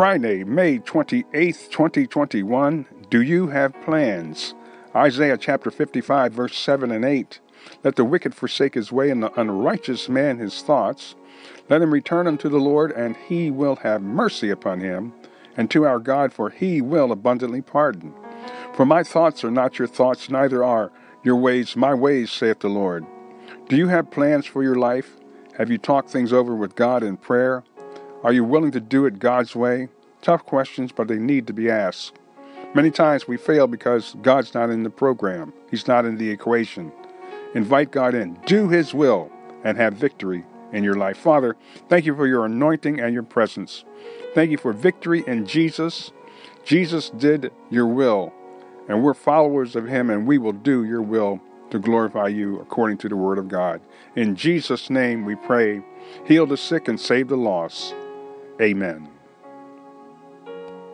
Friday, May 28th, 2021. Do you have plans? Isaiah chapter 55, verse 7 and 8. Let the wicked forsake his way, and the unrighteous man his thoughts. Let him return unto the Lord, and he will have mercy upon him, and to our God, for he will abundantly pardon. For my thoughts are not your thoughts, neither are your ways my ways, saith the Lord. Do you have plans for your life? Have you talked things over with God in prayer? Are you willing to do it God's way? Tough questions, but they need to be asked. Many times we fail because God's not in the program, He's not in the equation. Invite God in, do His will, and have victory in your life. Father, thank you for your anointing and your presence. Thank you for victory in Jesus. Jesus did your will, and we're followers of Him, and we will do your will to glorify you according to the Word of God. In Jesus' name we pray. Heal the sick and save the lost. Amen.